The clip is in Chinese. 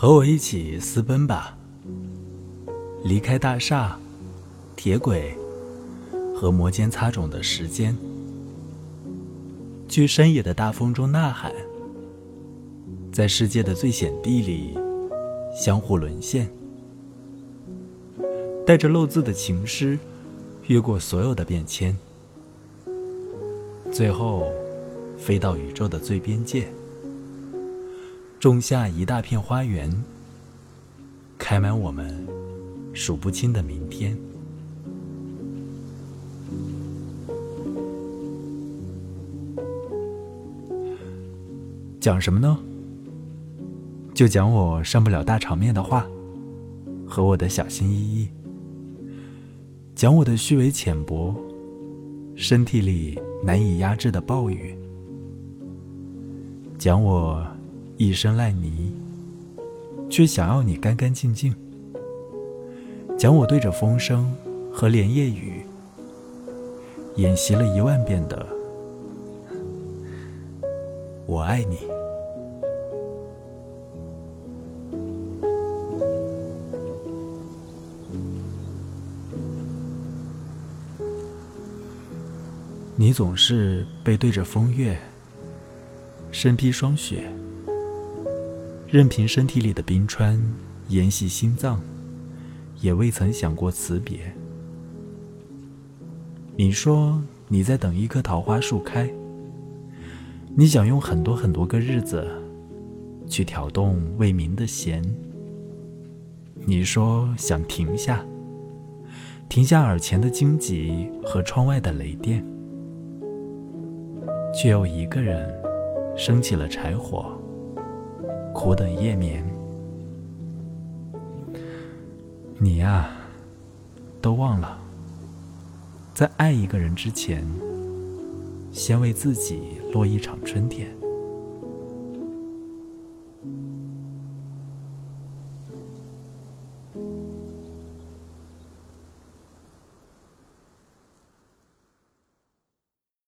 和我一起私奔吧，离开大厦、铁轨和摩肩擦踵的时间，去深野的大风中呐喊，在世界的最险地里相互沦陷，带着漏字的情诗，越过所有的变迁，最后飞到宇宙的最边界。种下一大片花园，开满我们数不清的明天。讲什么呢？就讲我上不了大场面的话，和我的小心翼翼；讲我的虚伪浅薄，身体里难以压制的暴雨；讲我。一身烂泥，却想要你干干净净。讲我对着风声和连夜雨演习了一万遍的“我爱你”。你总是背对着风月，身披霜雪。任凭身体里的冰川沿袭心脏，也未曾想过辞别。你说你在等一棵桃花树开，你想用很多很多个日子去挑动未明的弦。你说想停下，停下耳前的荆棘和窗外的雷电，却又一个人升起了柴火。苦等夜眠，你呀，都忘了，在爱一个人之前，先为自己落一场春天。